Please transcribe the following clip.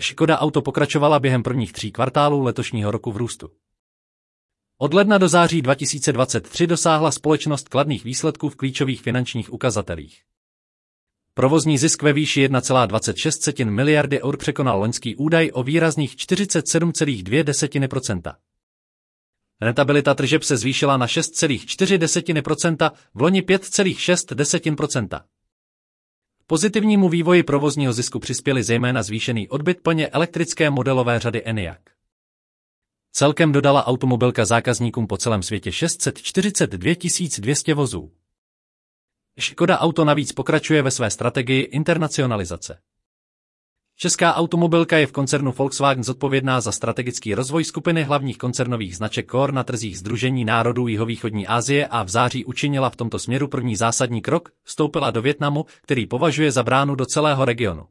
Škoda Auto pokračovala během prvních tří kvartálů letošního roku v růstu. Od ledna do září 2023 dosáhla společnost kladných výsledků v klíčových finančních ukazatelích. Provozní zisk ve výši 1,26 miliardy eur překonal loňský údaj o výrazných 47,2%. Rentabilita tržeb se zvýšila na 6,4%, v loni 5,6%. Pozitivnímu vývoji provozního zisku přispěli zejména zvýšený odbyt plně elektrické modelové řady ENIAC. Celkem dodala automobilka zákazníkům po celém světě 642 200 vozů. Škoda Auto navíc pokračuje ve své strategii internacionalizace. Česká automobilka je v koncernu Volkswagen zodpovědná za strategický rozvoj skupiny hlavních koncernových značek Core na trzích Združení národů jihovýchodní Asie a v září učinila v tomto směru první zásadní krok, vstoupila do Větnamu, který považuje za bránu do celého regionu.